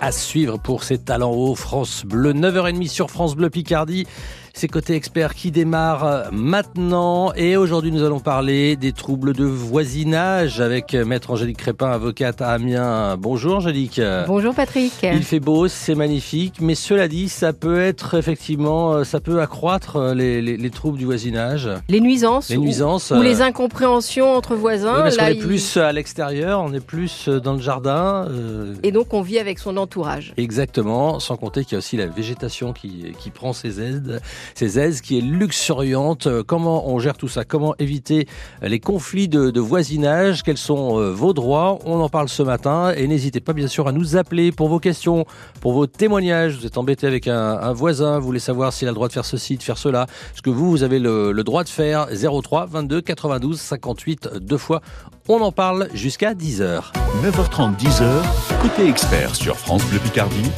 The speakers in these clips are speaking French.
à suivre pour ses talents hauts. France Bleu, 9h30 sur France Bleu Picardie. C'est Côté Expert qui démarre maintenant. Et aujourd'hui, nous allons parler des troubles de voisinage avec Maître Angélique Crépin, avocate à Amiens. Bonjour Angélique. Bonjour Patrick. Il fait beau, c'est magnifique. Mais cela dit, ça peut être effectivement, ça peut accroître les, les, les troubles du voisinage. Les nuisances. Les nuisances. Ou, ou les incompréhensions entre voisins. Oui, parce qu'on est il... plus à l'extérieur, on est plus dans le jardin. Euh... Et donc on vit avec son entourage. Exactement. Sans compter qu'il y a aussi la végétation qui, qui prend ses aides ces aises qui est luxuriante. Comment on gère tout ça? Comment éviter les conflits de, de, voisinage? Quels sont vos droits? On en parle ce matin et n'hésitez pas bien sûr à nous appeler pour vos questions, pour vos témoignages. Vous êtes embêté avec un, un, voisin, vous voulez savoir s'il a le droit de faire ceci, de faire cela. Ce que vous, vous avez le, le droit de faire. 03 22 92 58 deux fois. On en parle jusqu'à 10h. 9h30, 10h. Côté expert sur France Bleu Picardie.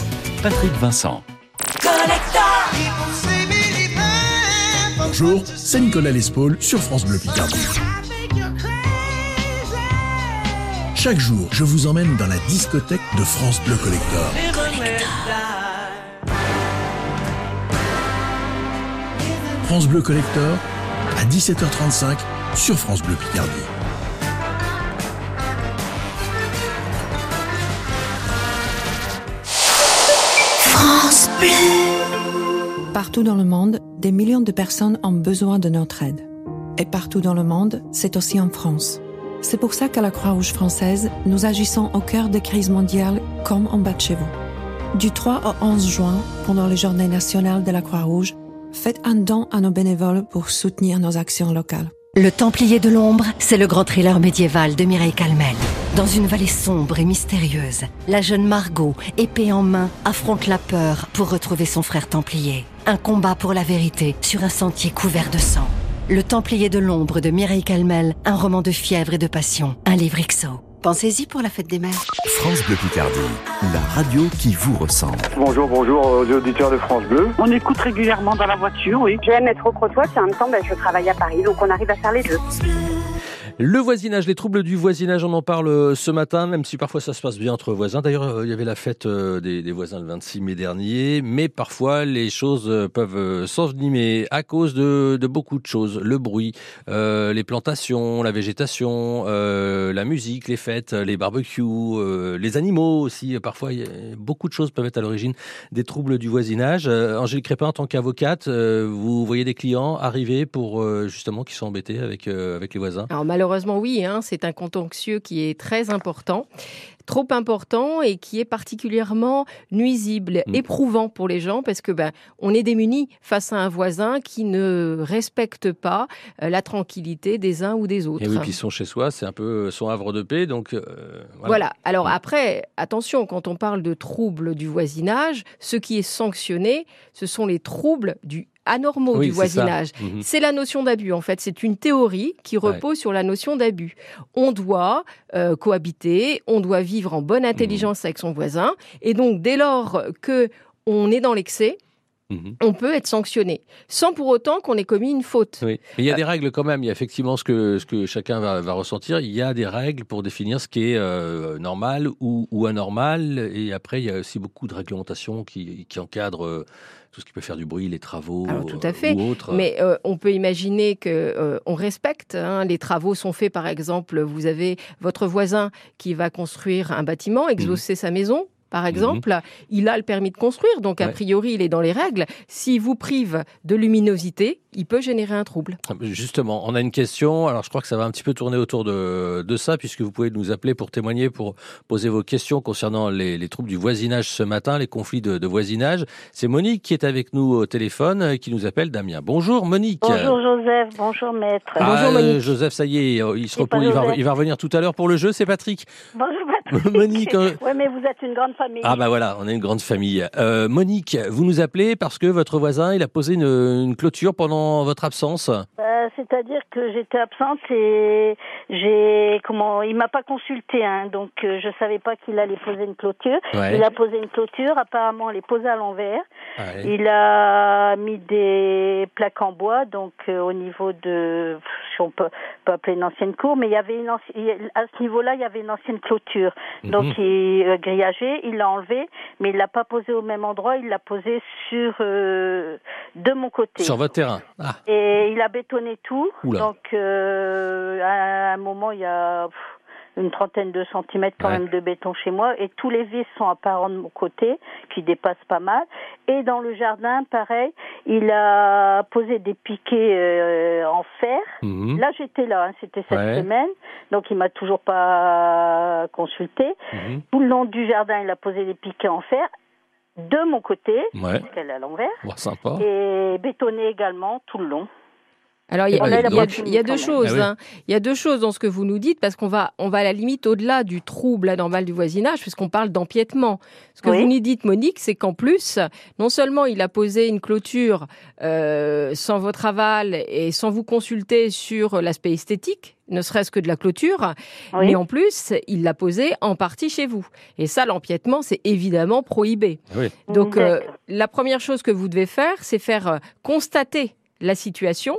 Patrick Vincent. Bonjour, c'est Nicolas Lespaul sur France Bleu Picardie. Chaque jour, je vous emmène dans la discothèque de France Bleu Collector. France Bleu Collector à 17h35 sur France Bleu Picardie. France Bleu. Partout dans le monde, des millions de personnes ont besoin de notre aide. Et partout dans le monde, c'est aussi en France. C'est pour ça qu'à la Croix-Rouge française, nous agissons au cœur des crises mondiales comme en bas de chez vous. Du 3 au 11 juin, pendant les journées nationales de la Croix-Rouge, faites un don à nos bénévoles pour soutenir nos actions locales. Le Templier de l'ombre, c'est le grand thriller médiéval de Mireille Calmel. Dans une vallée sombre et mystérieuse, la jeune Margot, épée en main, affronte la peur pour retrouver son frère Templier. Un combat pour la vérité sur un sentier couvert de sang. Le Templier de l'ombre de Mireille Calmel, un roman de fièvre et de passion, un livre XO. Pensez-y pour la fête des mères. France Bleu Picardie, la radio qui vous ressemble. Bonjour, bonjour aux auditeurs de France Bleu. On écoute régulièrement dans la voiture, oui. J'aime être au Crotoy, puis en même temps, ben, je travaille à Paris, donc on arrive à faire les deux. Le voisinage, les troubles du voisinage, on en parle ce matin, même si parfois ça se passe bien entre voisins. D'ailleurs, il y avait la fête des, des, voisins le 26 mai dernier, mais parfois les choses peuvent s'envenimer à cause de, de, beaucoup de choses. Le bruit, euh, les plantations, la végétation, euh, la musique, les fêtes, les barbecues, euh, les animaux aussi. Parfois, beaucoup de choses peuvent être à l'origine des troubles du voisinage. Angélique Crépin, en tant qu'avocate, vous voyez des clients arriver pour justement qui sont embêtés avec, avec les voisins? Oui, hein, c'est un contentieux qui est très important trop important et qui est particulièrement nuisible, mmh. éprouvant pour les gens parce que ben on est démuni face à un voisin qui ne respecte pas euh, la tranquillité des uns ou des autres. Et oui, puis ils sont chez soi, c'est un peu son havre de paix, donc euh, voilà. voilà. Alors mmh. après, attention, quand on parle de troubles du voisinage, ce qui est sanctionné, ce sont les troubles du anormaux oui, du voisinage. C'est mmh. la notion d'abus, en fait. C'est une théorie qui repose ouais. sur la notion d'abus. On doit euh, cohabiter, on doit vivre en bonne intelligence mmh. avec son voisin, et donc dès lors que on est dans l'excès, Mmh. on peut être sanctionné, sans pour autant qu'on ait commis une faute. Oui. Mais il y a des règles quand même, il y a effectivement ce que, ce que chacun va, va ressentir, il y a des règles pour définir ce qui est euh, normal ou, ou, anormal, et après il y a aussi beaucoup de réglementations qui, qui encadrent... Euh, tout ce qui peut faire du bruit, les travaux Alors, tout à fait. ou autres. Mais euh, on peut imaginer que euh, on respecte. Hein, les travaux sont faits, par exemple, vous avez votre voisin qui va construire un bâtiment, exaucer mmh. sa maison par exemple, mmh. il a le permis de construire, donc a priori, il est dans les règles. S'il vous prive de luminosité, il peut générer un trouble. Justement, on a une question. Alors, je crois que ça va un petit peu tourner autour de, de ça, puisque vous pouvez nous appeler pour témoigner, pour poser vos questions concernant les, les troubles du voisinage ce matin, les conflits de, de voisinage. C'est Monique qui est avec nous au téléphone, qui nous appelle Damien. Bonjour, Monique. Bonjour, Joseph. Bonjour, maître. Ah, Bonjour, Monique. Joseph, ça y est, il se repose. Il va, il va, revenir tout à l'heure pour le jeu. C'est Patrick. Bonjour, Patrick. Monique. Euh... Oui, mais vous êtes une grande famille. Ah, bah voilà, on est une grande famille. Euh, Monique, vous nous appelez parce que votre voisin, il a posé une, une clôture pendant votre absence. Euh, C'est-à-dire que j'étais absente et j'ai comment il m'a pas consulté, hein, donc euh, je savais pas qu'il allait poser une clôture. Ouais. Il a posé une clôture, apparemment elle est posée à l'envers. Il a mis des plaques en bois, donc euh, au niveau de, on peut, peut appeler une ancienne cour, mais il y avait une ancienne, à ce niveau-là, il y avait une ancienne clôture. Donc Mhm. il euh, grillagé, il l'a enlevé, mais il l'a pas posé au même endroit, il l'a posé sur euh, de mon côté. Sur votre terrain. Ah, Et il a bétonné tout. Oula. Donc, euh, à un moment, il y a pff, une trentaine de centimètres quand Ouais. même de béton chez moi. Et tous les vis sont apparents de mon côté, qui dépassent pas mal. Et dans le jardin, pareil, il a posé des piquets euh, en fer. mhm. Là, j'étais là, hein, c'était cette Ouais. semaine. Donc, il m'a toujours pas consulté. Mhm. Tout le long du jardin, il a posé des piquets en fer. De mon côté, Ouais. parce qu'elle est à l'envers. Et bétonné également tout le long. Alors, il y a, On a il y a- la il y a boîte deux choses. Ah oui. hein. Il y a deux choses dans ce que vous nous dites, parce qu'on va, on va à la limite au-delà du trouble anormal du voisinage, puisqu'on parle d'empiètement. Ce que Oui. vous nous dites, Monique, c'est qu'en plus, non seulement il a posé une clôture euh, sans votre aval et sans vous consulter sur l'aspect esthétique, ne serait-ce que de la clôture, Oui. mais en plus, il l'a posé en partie chez vous. Et ça, l'empiètement, c'est évidemment prohibé. Oui. Donc, euh, la première chose que vous devez faire, c'est faire euh, constater la situation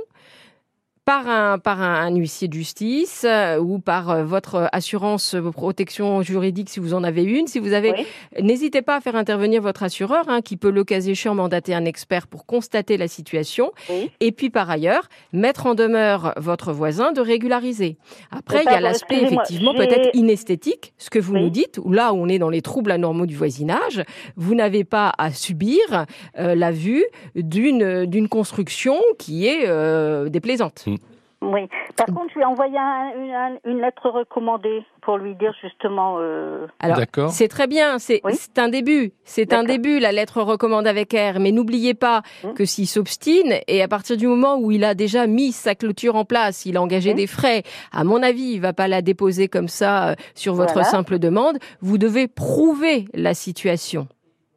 par un, par un, un huissier de justice euh, ou par euh, votre assurance euh, protection juridique si vous en avez une. Si vous avez, Oui. n'hésitez pas à faire intervenir votre assureur, hein, qui peut le cas échéant mandater un expert pour constater la situation. Oui. Et puis par ailleurs, mettre en demeure votre voisin de régulariser. Après, il y a l'aspect effectivement peut-être inesthétique, ce que vous Oui. nous dites, où là où on est dans les troubles anormaux du voisinage, vous n'avez pas à subir euh, la vue d'une d'une construction qui est euh, déplaisante. Oui. Par contre, je lui ai envoyé un- une, un- une lettre recommandée pour lui dire justement. euh, Alors, D'accord. c'est très bien, c'est Oui. un début, c'est un début, la lettre recommande avec R, mais n'oubliez pas Hum. que s'il s'obstine, et à partir du moment où il a déjà mis sa clôture en place, il a engagé Hum. des frais, à mon avis, il va pas la déposer comme ça euh, sur votre Voilà. simple demande, vous devez prouver la situation.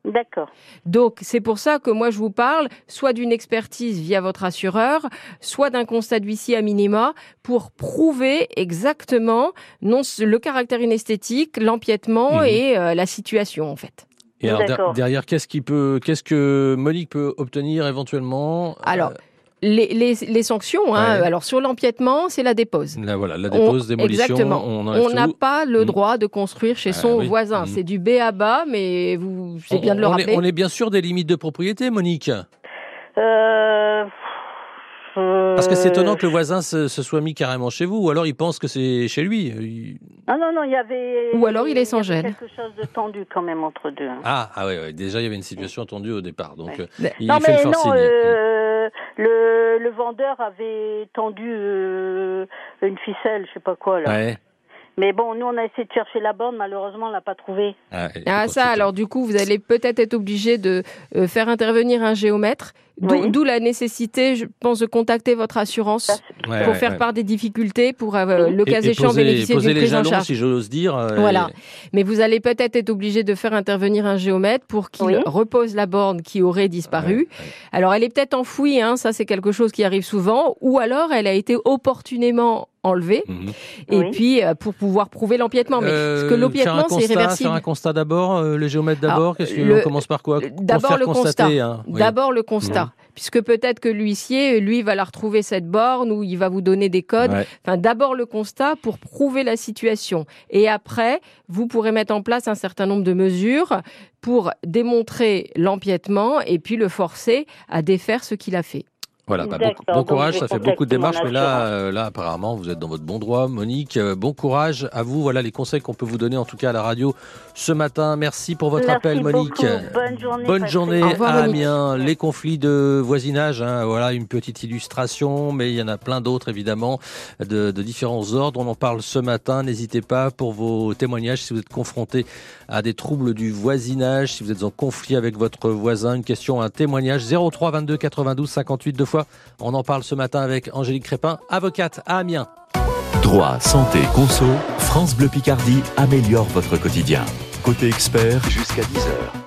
D'accord. Donc, c'est pour ça que moi, je vous parle soit d'une expertise via votre assureur, soit d'un constat d'huissier à minima pour prouver exactement non, le caractère inesthétique, l'empiètement Mhm. et euh, la situation, en fait. Et alors, derrière, qu'est-ce qui peut, qu'est-ce que Monique peut obtenir éventuellement? Alors, Euh, Les, les, les sanctions, hein, Ouais. alors sur l'empiètement, c'est la dépose. là, voilà, la dépose, On- démolition, exactement. on n'a pas le Mhm. droit de construire chez Ah son oui. voisin. Mhm. C'est du B à bas, mais vous, c'est bien de le on, rappeler. est, on est bien sûr des limites de propriété, Monique. Euh, Parce que c'est euh, étonnant que le voisin se, se soit mis carrément chez vous, ou alors il pense que c'est chez lui. Il- Ah non, non, il y avait. Ou alors il est sans y avait gêne. quelque chose de tendu quand même entre deux. hein. Ah, ah ouais, ouais, déjà il y avait une situation attendue au départ, donc Ouais. euh, il non, fait mais le forcing. non, euh, le, le vendeur avait tendu euh, une ficelle, je sais pas quoi là. Ouais. Mais bon, nous on a essayé de chercher la borne, malheureusement on l'a pas trouvée. Ah, Ah ça, alors du coup, vous allez peut-être être obligé de euh, faire intervenir un géomètre, d'où Oui. la nécessité, je pense, de contacter votre assurance Ouais, pour ouais, faire ouais. part des difficultés, pour euh, le Et- cas et échéant poser, bénéficier poser d'une les prise en charge. si j'ose dire. euh, Voilà. et- Mais vous allez peut-être être obligé de faire intervenir un géomètre pour qu'il Oui. repose la borne qui aurait disparu. Ouais, ouais. Alors elle est peut-être enfouie, hein, ça c'est quelque chose qui arrive souvent, ou alors elle a été opportunément enlevée, Mhm. et Oui. puis euh, pour pouvoir prouver l'empiètement. Mais Euh, ce que un l'empiètement c'est constat, irréversible. Faire un constat d'abord, euh, le géomètre d'abord. Alors, Qu'est-ce que le- on commence par quoi? D'abord Faire le constat. hein, oui. D'abord le constat. Puisque peut-être que l'huissier, lui, va la retrouver cette borne ou il va vous donner des codes. Ouais. Enfin, d'abord le constat pour prouver la situation. Et après, vous pourrez mettre en place un certain nombre de mesures pour démontrer l'empiètement et puis le forcer à défaire ce qu'il a fait. Voilà, bah, bon, courage, ça fait beaucoup de démarches, mais là, euh, là, apparemment, vous êtes dans votre bon droit, Monique. Euh, bon courage à vous. Voilà les conseils qu'on peut vous donner, en tout cas à la radio ce matin. Merci pour votre Merci appel, Monique. beaucoup. Bonne journée. Bonne journée Au revoir, à Monique. Amiens. Les conflits de voisinage, hein, voilà une petite illustration, mais il y en a plein d'autres évidemment de, de différents ordres. On en parle ce matin. N'hésitez pas pour vos témoignages si vous êtes confronté à des troubles du voisinage, si vous êtes en conflit avec votre voisin, une question, un témoignage 03 22 92 58 deux fois. On en parle ce matin avec Angélique Crépin, avocate à Amiens. Droit, santé, conso, France Bleu Picardie améliore votre quotidien. Côté expert, jusqu'à 10h.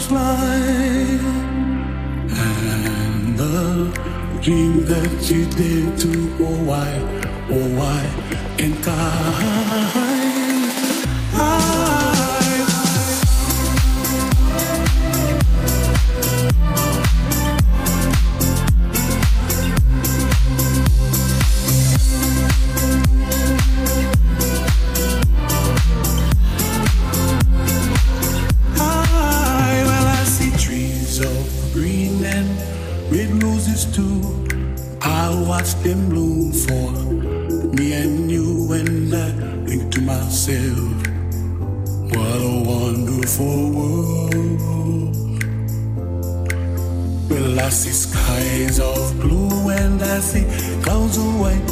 dreams lie and the dream that you did to oh why oh why and God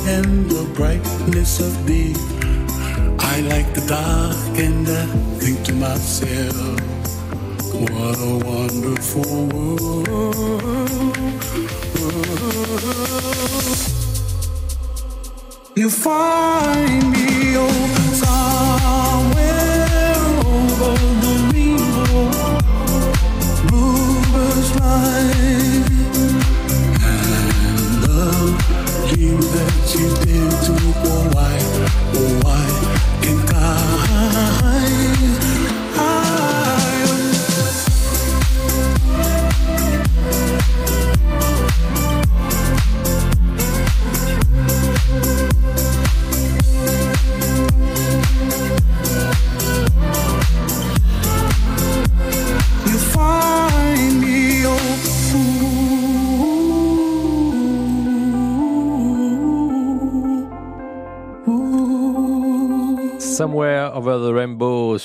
and the brightness of day. I like the dark and I think to myself, what a wonderful world. You find me oh,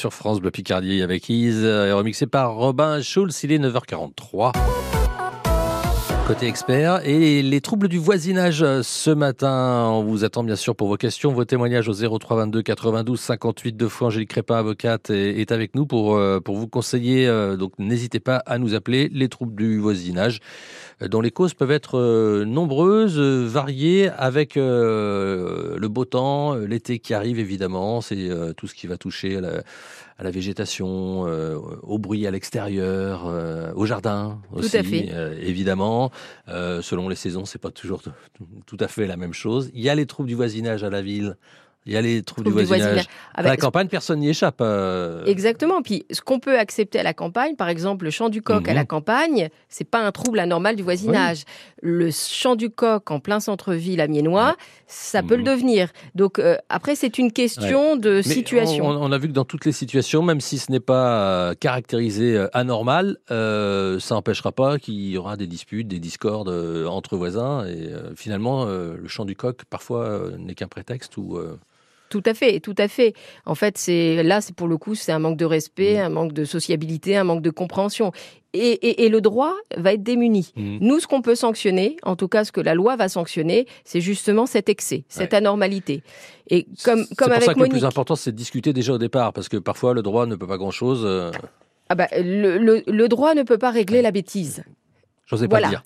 sur France Bleu Picardie avecIse, et remixé par Robin Schulz. Il est 9h43. Côté expert et les troubles du voisinage ce matin. On vous attend bien sûr pour vos questions, vos témoignages au 03 22 92 58 deux fois. Angélique Crépin, avocate, est avec nous pour, euh, pour vous conseiller. euh, Donc n'hésitez pas à nous appeler les troubles du voisinage euh, dont les causes peuvent être euh, nombreuses, euh, variées, avec euh, le beau temps, euh, l'été qui arrive évidemment, c'est euh, tout ce qui va toucher la, à la végétation, euh, au bruit à l'extérieur, euh, au jardin Tout aussi, à fait. euh, évidemment. Euh, selon les saisons, c'est pas toujours tout, tout à fait la même chose. Il y a les troubles du voisinage à la ville. Il y a les troubles, Troubles du du voisinage. Ah à bah, la campagne, personne n'y échappe. euh. Exactement. Puis ce qu'on peut accepter à la campagne, par exemple le chant du coq à Mhm. la campagne, c'est pas un trouble anormal du voisinage. Le chant du coq en plein centre-ville à Miennois, ça peut le devenir. Donc euh, après c'est une question Ouais. de Mais situation. On, on a vu que dans toutes les situations, même si ce n'est pas euh, caractérisé euh, anormal, euh, ça n'empêchera pas qu'il y aura des disputes, des discordes entre voisins. Et finalement, le chant du coq, parfois, n'est qu'un prétexte ou. Tout à fait, tout à fait. En fait, c'est là, c'est pour le coup, c'est un manque de respect, Mm. un manque de sociabilité, un manque de compréhension. Et, et- et le droit va être démuni. Mm. Nous, ce qu'on peut sanctionner, en tout cas ce que la loi va sanctionner, c'est justement cet excès, cette anormalité. Et comme, C'est pour avec ça que le plus important, c'est de discuter déjà au départ, parce que parfois, le droit ne peut pas grand-chose. euh, ah bah, le, le- le droit ne peut pas régler la bêtise. J'osais pas Voilà. dire.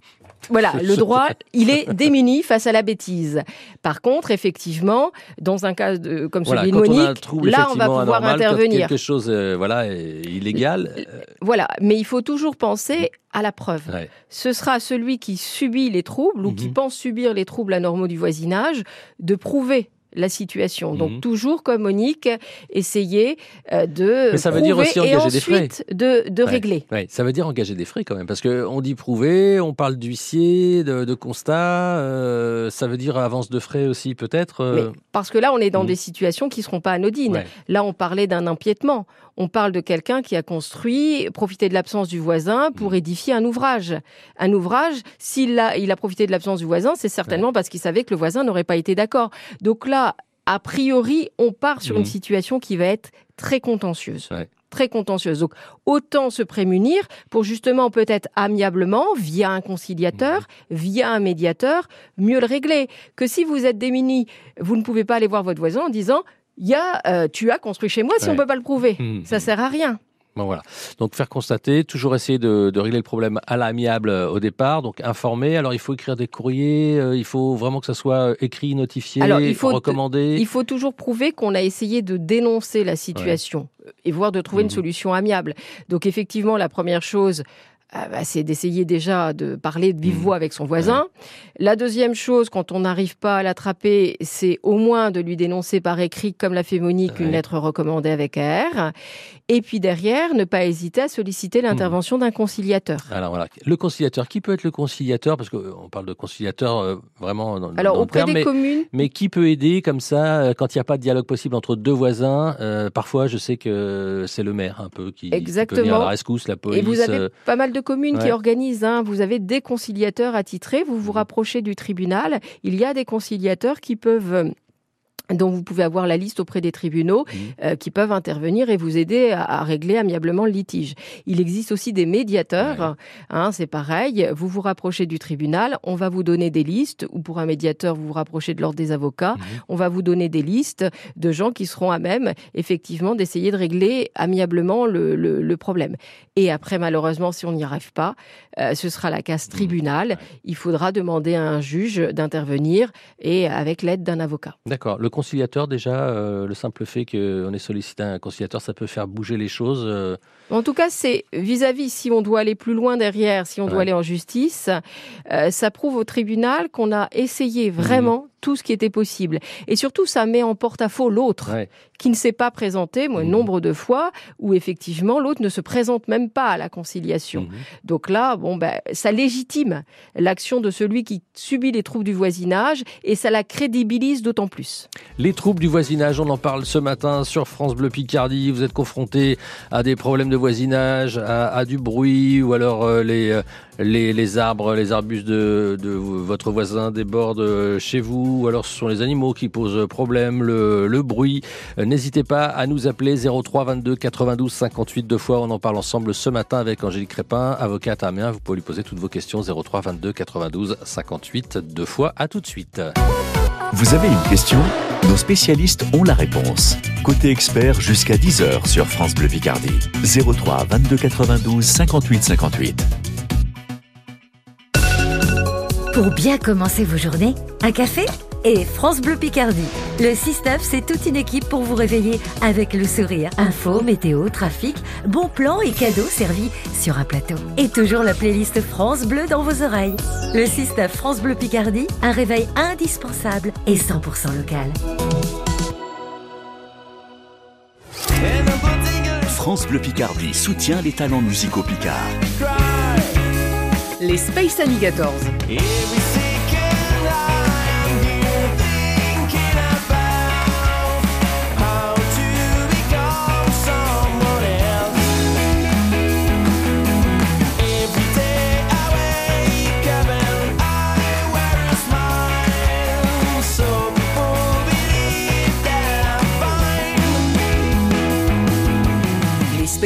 Voilà, le droit, il est démuni face à la bêtise. Par contre, effectivement, dans un cas de, comme Voilà, celui de Monique, trouble là, on va pouvoir anormal, intervenir. quelque chose euh, voilà, est illégal. euh, Voilà, mais il faut toujours penser à la preuve. ouais. Ce sera celui qui subit les troubles ou qui Mhm. pense subir les troubles anormaux du voisinage de prouver la situation. Mhm. Donc toujours comme Monique, essayer euh, de Mais ça veut dire aussi et engager des frais. ensuite de, de Ouais, régler. ouais, ça veut dire engager des frais quand même, parce que on dit prouver, on parle d'huissier, de, de constat, euh, ça veut dire avance de frais aussi peut-être. euh, parce que là, on est dans Mhm. des situations qui seront pas anodines. ouais. Là, on parlait d'un empiètement. On parle de quelqu'un qui a construit, profité de l'absence du voisin pour Mhm. édifier un ouvrage. Un ouvrage, s'il a, il a profité de l'absence du voisin, c'est certainement parce qu'il savait que le voisin n'aurait pas été d'accord. Donc là, a priori, on part sur une situation qui va être très contentieuse. Ouais. Très contentieuse. Donc, autant se prémunir pour justement peut-être amiablement, via un conciliateur, Mhm. via un médiateur, mieux le régler. Que si vous êtes démuni, vous ne pouvez pas aller voir votre voisin en disant il y a, euh, tu as construit chez moi si Ouais. on peut pas le prouver. Mhm. Ça sert à rien. Bon, voilà. Donc faire constater, toujours essayer de, de régler le problème à l'amiable euh, au départ, donc informer. Alors il faut écrire des courriers, euh, il faut vraiment que ça soit écrit, notifié, Alors, il faut- recommandé. Il faut toujours prouver qu'on a essayé de dénoncer la situation et voir de trouver une Mhm. solution amiable. Donc effectivement, la première chose, euh, bah, c'est d'essayer déjà de parler de vive Mhm. voix avec son voisin. La deuxième chose, quand on n'arrive pas à l'attraper, c'est au moins de lui dénoncer par écrit, comme l'a fait Monique, une lettre recommandée avec R. Et puis derrière, ne pas hésiter à solliciter l'intervention d'un conciliateur. Alors voilà, le conciliateur, qui peut être le conciliateur? Parce qu'on parle de conciliateur euh, vraiment dans, Alors dans le auprès terme, des mais, communes, mais qui peut aider comme ça euh, quand il n'y a pas de dialogue possible entre deux voisins? Euh, Parfois, je sais que c'est le maire un peu qui, qui peut venir à Exactement. la rescousse, la police. Et vous avez euh, pas mal de communes qui organisent, hein, vous avez des conciliateurs attitrés, vous vous Mhm. rapprochez du tribunal, il y a des conciliateurs qui peuvent... dont vous pouvez avoir la liste auprès des tribunaux, Mhm. euh, qui peuvent intervenir et vous aider à, à régler amiablement le litige. Il existe aussi des médiateurs, hein, c'est pareil, vous vous rapprochez du tribunal, on va vous donner des listes, ou pour un médiateur, vous vous rapprochez de l'ordre des avocats, Mhm. on va vous donner des listes de gens qui seront à même, effectivement, d'essayer de régler amiablement le, le- le problème. Et après, malheureusement, si on n'y arrive pas, euh, ce sera la casse tribunal. Ouais. Il faudra demander à un juge d'intervenir et avec l'aide d'un avocat. D'accord. Le conciliateur, déjà, euh, le simple fait qu'on ait sollicité un conciliateur, ça peut faire bouger les choses. En tout cas, c'est vis-à-vis, si on doit aller plus loin derrière, si on doit aller en justice, euh, ça prouve au tribunal qu'on a essayé vraiment tout ce qui était possible. Et surtout, ça met en porte-à-faux l'autre ouais. qui ne s'est pas présenté, moi, Mhm. nombre de fois, où effectivement l'autre ne se présente même pas à la conciliation. Mhm. Donc là, bon, ben, ça légitime l'action de celui qui subit les troubles du voisinage et ça la crédibilise d'autant plus. Les troubles du voisinage, on en parle ce matin sur France Bleu Picardie. Vous êtes confrontés à des problèmes de voisinage, à du bruit, ou alors euh, les, euh, les, arbres, les arbustes de, votre voisin débordent euh, chez vous, ou alors ce sont les animaux qui posent problème, le, bruit. N'hésitez pas à nous appeler 03 22 92 58 deux fois. On en parle ensemble ce matin avec Angélique Crépin, avocate à Amiens. Vous pouvez lui poser toutes vos questions 03 22 92 58 deux fois. À tout de suite. Vous avez une question Nos spécialistes ont la réponse. Côté expert jusqu'à 10h sur France Bleu Picardie. 03 22 92 58 58. Pour bien commencer vos journées, un café? Et France Bleu Picardie. Le 6-9, c'est toute une équipe pour vous réveiller avec le sourire. Info, météo, trafic, bons plans et cadeaux servis sur un plateau. Et toujours la playlist France Bleu dans vos oreilles. Le 6-9 France Bleu Picardie, un réveil indispensable et 100% local. France Bleu Picardie soutient les talents musicaux picards. Les Space Alligators.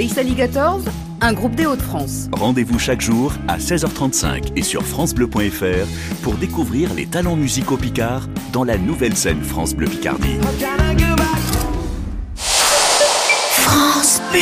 Space Alligators, un groupe des Hauts-de-France. Rendez-vous chaque jour à 16h35 et sur francebleu.fr pour découvrir les talents musicaux picards dans la nouvelle scène France Bleu Picardie. France Bleu.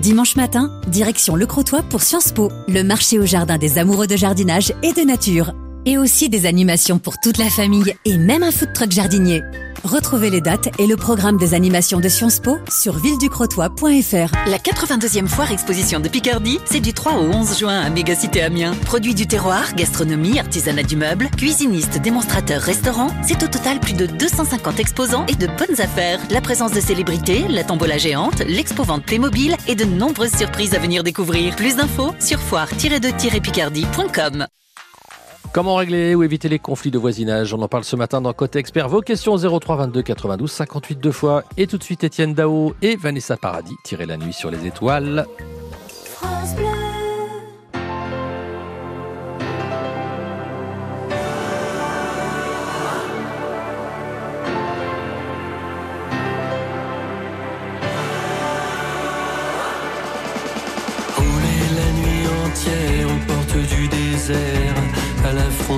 Dimanche matin, direction Le Crotoy pour Sciences Po, le marché au jardin des amoureux de jardinage et de nature. Et aussi des animations pour toute la famille et même un food truck jardinier. Retrouvez les dates et le programme des animations de Sciences Po sur villeducrotois.fr. La 82e foire exposition de Picardie, c'est du 3 au 11 juin à Mégacité Amiens. Produits du terroir, gastronomie, artisanat du meuble, cuisinistes, démonstrateurs, restaurants, c'est au total plus de 250 exposants et de bonnes affaires. La présence de célébrités, la tombola géante, l'expo-vente Playmobil et de nombreuses surprises à venir découvrir. Plus d'infos sur foire-de-picardie.com. Comment régler ou éviter les conflits de voisinage? On en parle ce matin dans Côté Expert. Vos questions 03 22 92 58 deux fois. Et tout de suite, Étienne Dao et Vanessa Paradis. Tirez la nuit sur les étoiles.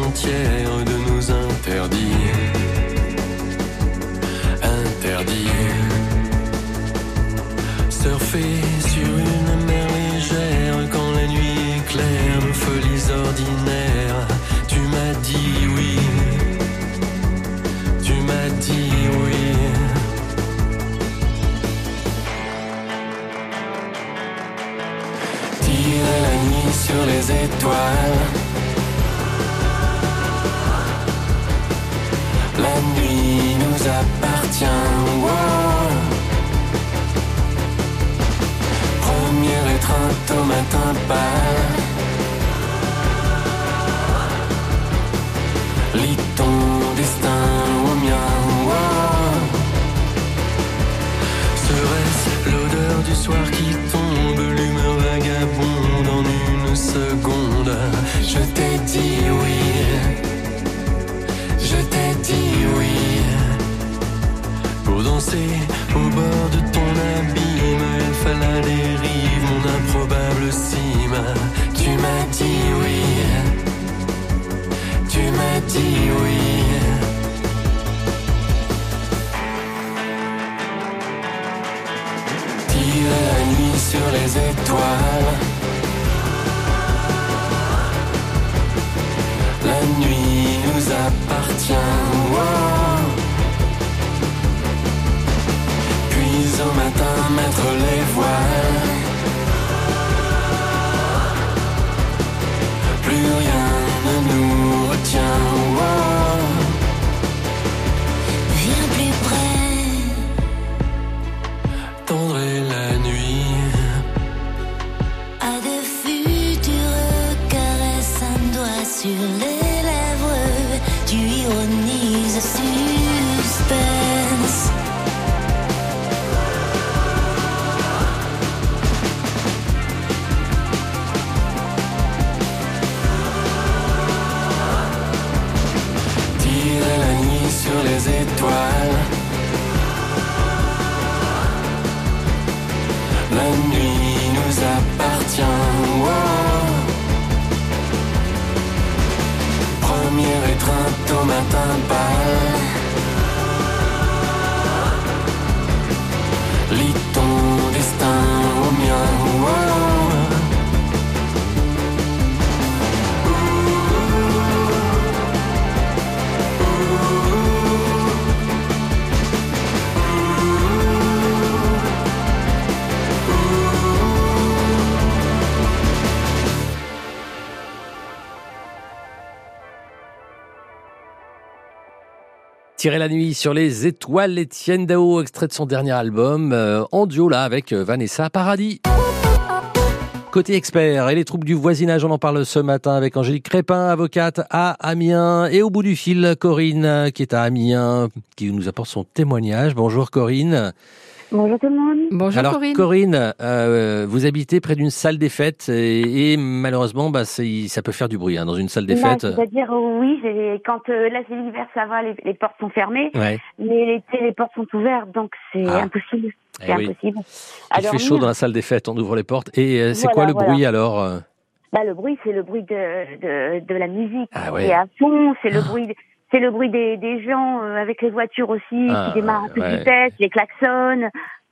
De nos interdits. Interdits. Surfer sur une mer légère quand la nuit est claire, nos folies ordinaires. Tu m'as dit oui. Tu m'as dit oui. Tirer la nuit sur les étoiles. Appartient. wow. Premier étreinte au matin pâle. Lis ton destin au mien. wow. Serait-ce l'odeur du soir qui tombe, l'humeur vagabonde en une seconde? Je t'ai dit La nuit sur les étoiles. La nuit nous appartient. Puis au matin mettre les voiles. Tirer la nuit sur les étoiles, Étienne Dao, extrait de son dernier album, euh, en duo là avec euh, Vanessa Paradis. Côté expert et les troubles du voisinage, on en parle ce matin avec Angélique Crépin, avocate à Amiens. Et au bout du fil, Corinne, euh, qui est à Amiens, qui nous apporte son témoignage. Bonjour Corinne. Bonjour tout le monde. Bonjour Alors Corinne. Corinne, euh, vous habitez près d'une salle des fêtes et, et malheureusement, bah, c'est- ça peut faire du bruit hein, dans une salle des Bah, fêtes. C'est-à-dire, oui, quand euh, là c'est l'hiver, ça va, les, les portes sont fermées. Ouais. Mais l'été, les portes sont ouvertes, donc c'est Ah. impossible. Eh C'est oui. impossible. Il Alors, fait chaud dans la salle des fêtes, on ouvre les portes. Et euh, c'est Voilà, quoi le voilà. bruit alors euh? Bah, le bruit, c'est le bruit de, de, de la musique. Ah ouais. Et à fond, c'est le bruit, c'est le bruit des, des gens euh, avec les voitures aussi Ah, qui démarrent un peu ouais. vitesse, les klaxons.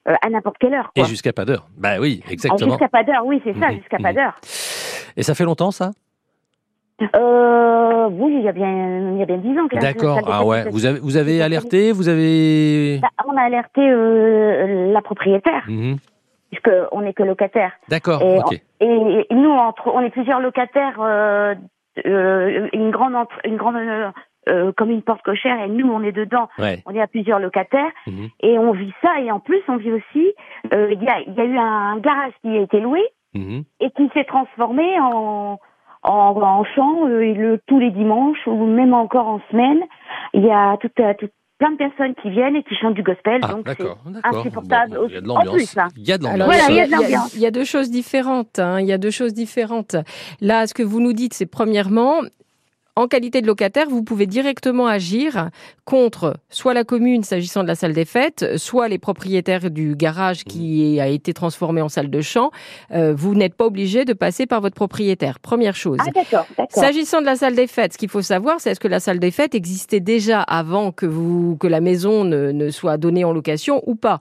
euh, à n'importe quelle heure. Et jusqu'à pas d'heure. Bah oui, Ah, exactement. Jusqu'à pas d'heure, oui, c'est ça, Mhm, jusqu'à pas mhm. d'heure. Et ça fait longtemps ça? Euh, oui, il y a bien, il y a bien dix ans que D'accord. Ah ouais. Vous avez, vous avez alerté, vous avez. Bah, on a alerté euh, la propriétaire, Mhm. puisque on n'est que locataire. D'accord. Et, Ok. et, et nous, entre, on est plusieurs locataires, euh, une grande, entre- une grande, euh, comme une porte cochère, et nous, on est dedans. Ouais. On est à plusieurs locataires, Mhm. et on vit ça. Et en plus, on vit aussi, euh, il y, a, il y a eu un garage qui a été loué Mhm. et qui s'est transformé en en, en chant euh, le, tous les dimanches ou même encore en semaine. Il y a tout, euh, tout- plein de personnes qui viennent et qui chantent du gospel, Ah, donc d'accord, c'est d'accord. insupportable. Bon, il y a de en l'ambiance. plus, hein. Il y a de Alors, l'ambiance. Voilà, il y a de il y a- l'ambiance. il y a deux choses différentes. hein. Il y a deux choses différentes. Là, ce que vous nous dites, c'est premièrement, en qualité de locataire, vous pouvez directement agir contre soit la commune s'agissant de la salle des fêtes, soit les propriétaires du garage qui a été transformé en salle de chant. Euh, vous n'êtes pas obligé de passer par votre propriétaire. Première chose. Ah d'accord, d'accord. S'agissant de la salle des fêtes, ce qu'il faut savoir, c'est est-ce que la salle des fêtes existait déjà avant que vous que la maison ne, ne soit donnée en location ou pas?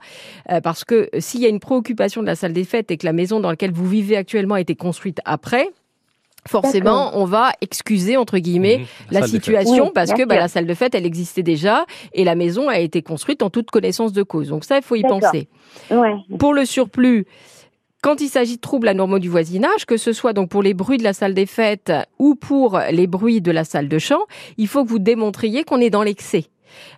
Euh, Parce que s'il y a une préoccupation de la salle des fêtes et que la maison dans laquelle vous vivez actuellement a été construite après. Forcément, on va excuser entre guillemets Mhm. la situation Oui, parce que bah, la salle de fête elle existait déjà et la maison a été construite en toute connaissance de cause. Donc ça il faut y penser. Ouais. Pour le surplus, quand il s'agit de troubles anormaux du voisinage, que ce soit donc pour les bruits de la salle des fêtes ou pour les bruits de la salle de chant, il faut que vous démontriez qu'on est dans l'excès.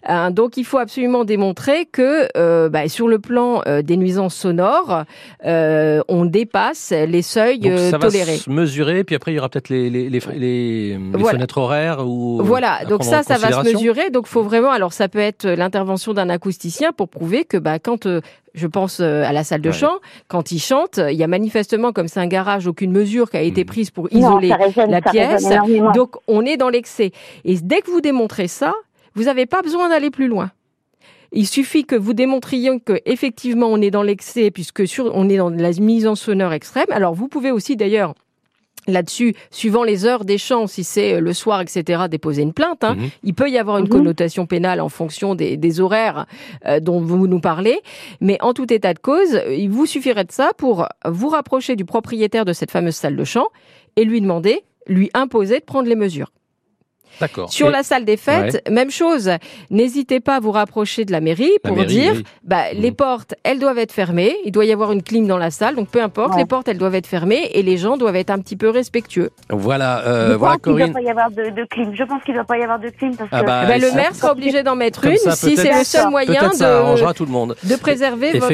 Hein, donc il faut absolument démontrer que euh, bah, sur le plan euh, des nuisances sonores, euh, on dépasse les seuils Donc ça va se mesurer, puis après il y aura peut-être les, les, les, les- les Voilà. fenêtres horaires ou. Voilà, donc ça, ça va se mesurer. Donc, faut vraiment. Alors, ça peut être l'intervention d'un acousticien pour prouver que, bah, quand euh, je pense à la salle de Ouais. chant, quand il chante, il y a manifestement, comme c'est un garage, aucune mesure qui a été Mhm. prise pour isoler résonne, la pièce. Donc, on est dans l'excès. Et dès que vous démontrez ça, vous n'avez pas besoin d'aller plus loin. Il suffit que vous démontriez que effectivement on est dans l'excès puisque sur, on est dans la mise en sonore extrême. Alors vous pouvez aussi d'ailleurs là-dessus, suivant les heures des chants, si c'est euh, le soir, etc., déposer une plainte. hein. Mhm. Il peut y avoir une Mhm. connotation pénale en fonction des, des horaires euh, dont vous nous parlez. Mais en tout état de cause, il vous suffirait de ça pour vous rapprocher du propriétaire de cette fameuse salle de chant et lui demander, lui imposer de prendre les mesures. D'accord. Sur Et- la salle des fêtes, même chose. N'hésitez pas à vous rapprocher de la mairie La pour mairie, dire, oui. bah, les Mhm. portes, elles doivent être fermées. Il doit y avoir une clim dans la salle, donc peu importe, Ouais. les portes, elles doivent être fermées et les gens doivent être un petit peu respectueux. Voilà, Je euh, pense voilà qu'il ne Corinne. doit pas y avoir de, de clim. Je pense qu'il ne doit pas y avoir de clim parce Ah que bah, Eh ben, le ça- maire sera obligé d'en mettre Comme une ça, si c'est le seul moyen de, tout le monde. de préserver votre.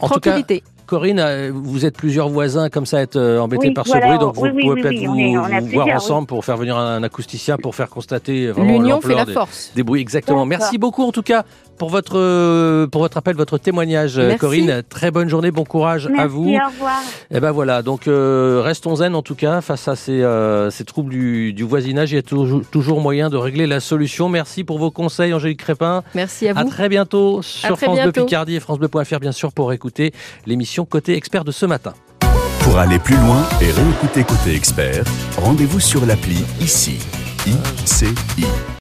En tout cas, tranquillité. Corinne, euh, vous êtes plusieurs voisins comme ça à être euh, embêtés Oui, par ce voilà, bruit, donc vous oui, oui, pouvez oui, peut-être oui, vous, on est- on est vous voir ensemble pour faire venir un acousticien pour faire constater vraiment L'union fait l'ampleur la des, force. des bruits. Exactement. Merci beaucoup en tout cas pour votre euh, pour votre appel, votre témoignage, euh, Merci. Corinne. Très bonne journée, bon courage Merci, à vous. au revoir. Et ben voilà, donc euh, restons zen en tout cas face à ces, euh, ces troubles du, du voisinage. Il y a toujours, toujours moyen de régler la solution. Merci pour vos conseils, Angélique Crépin. Merci à À vous. très bientôt sur très France Bleu. Picardie et francebleu.fr bien sûr pour écouter l'émission Côté Expert de ce matin. Pour aller plus loin et réécouter Côté Expert, rendez-vous sur l'appli ICI. ICI.